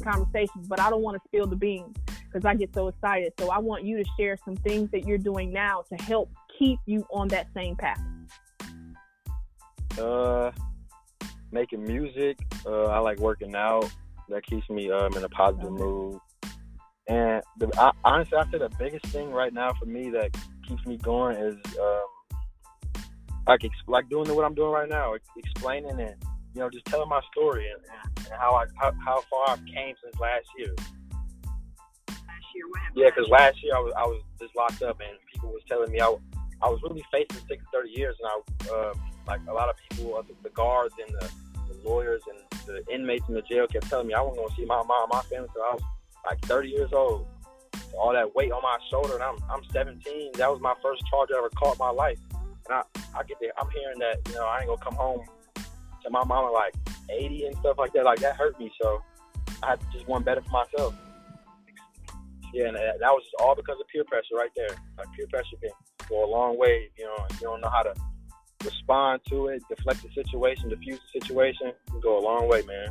different conversations, but I don't want to spill the beans because I get so excited. So I want you to share some things that you're doing now to help keep you on that same path. Uh, making music. Uh, I like working out. That keeps me um in a positive mood. And the, I, honestly, I say the biggest thing right now for me that keeps me going is um, like like doing what I'm doing right now, explaining it. you know just telling my story and, and how I how, how far I've came since last year. Last year, what? Yeah, because last year I was I was just locked up and people was telling me I, I was really facing six to thirty years and I uh, like a lot of people, uh, the guards and the, the lawyers and the inmates in the jail kept telling me I wasn't gonna see my mom, my family until I was like 30 years old. All that weight on my shoulder, and I'm I'm 17. That was my first charge I ever caught in my life. And I I get there, I'm hearing that you know I ain't gonna come home to my mama like 80 and stuff like that. Like that hurt me. So I just want better for myself. Yeah, and that, that was all because of peer pressure right there. Like peer pressure can go a long way. You know, you don't know how to respond to it, deflect the situation, diffuse the situation, can go a long way, man.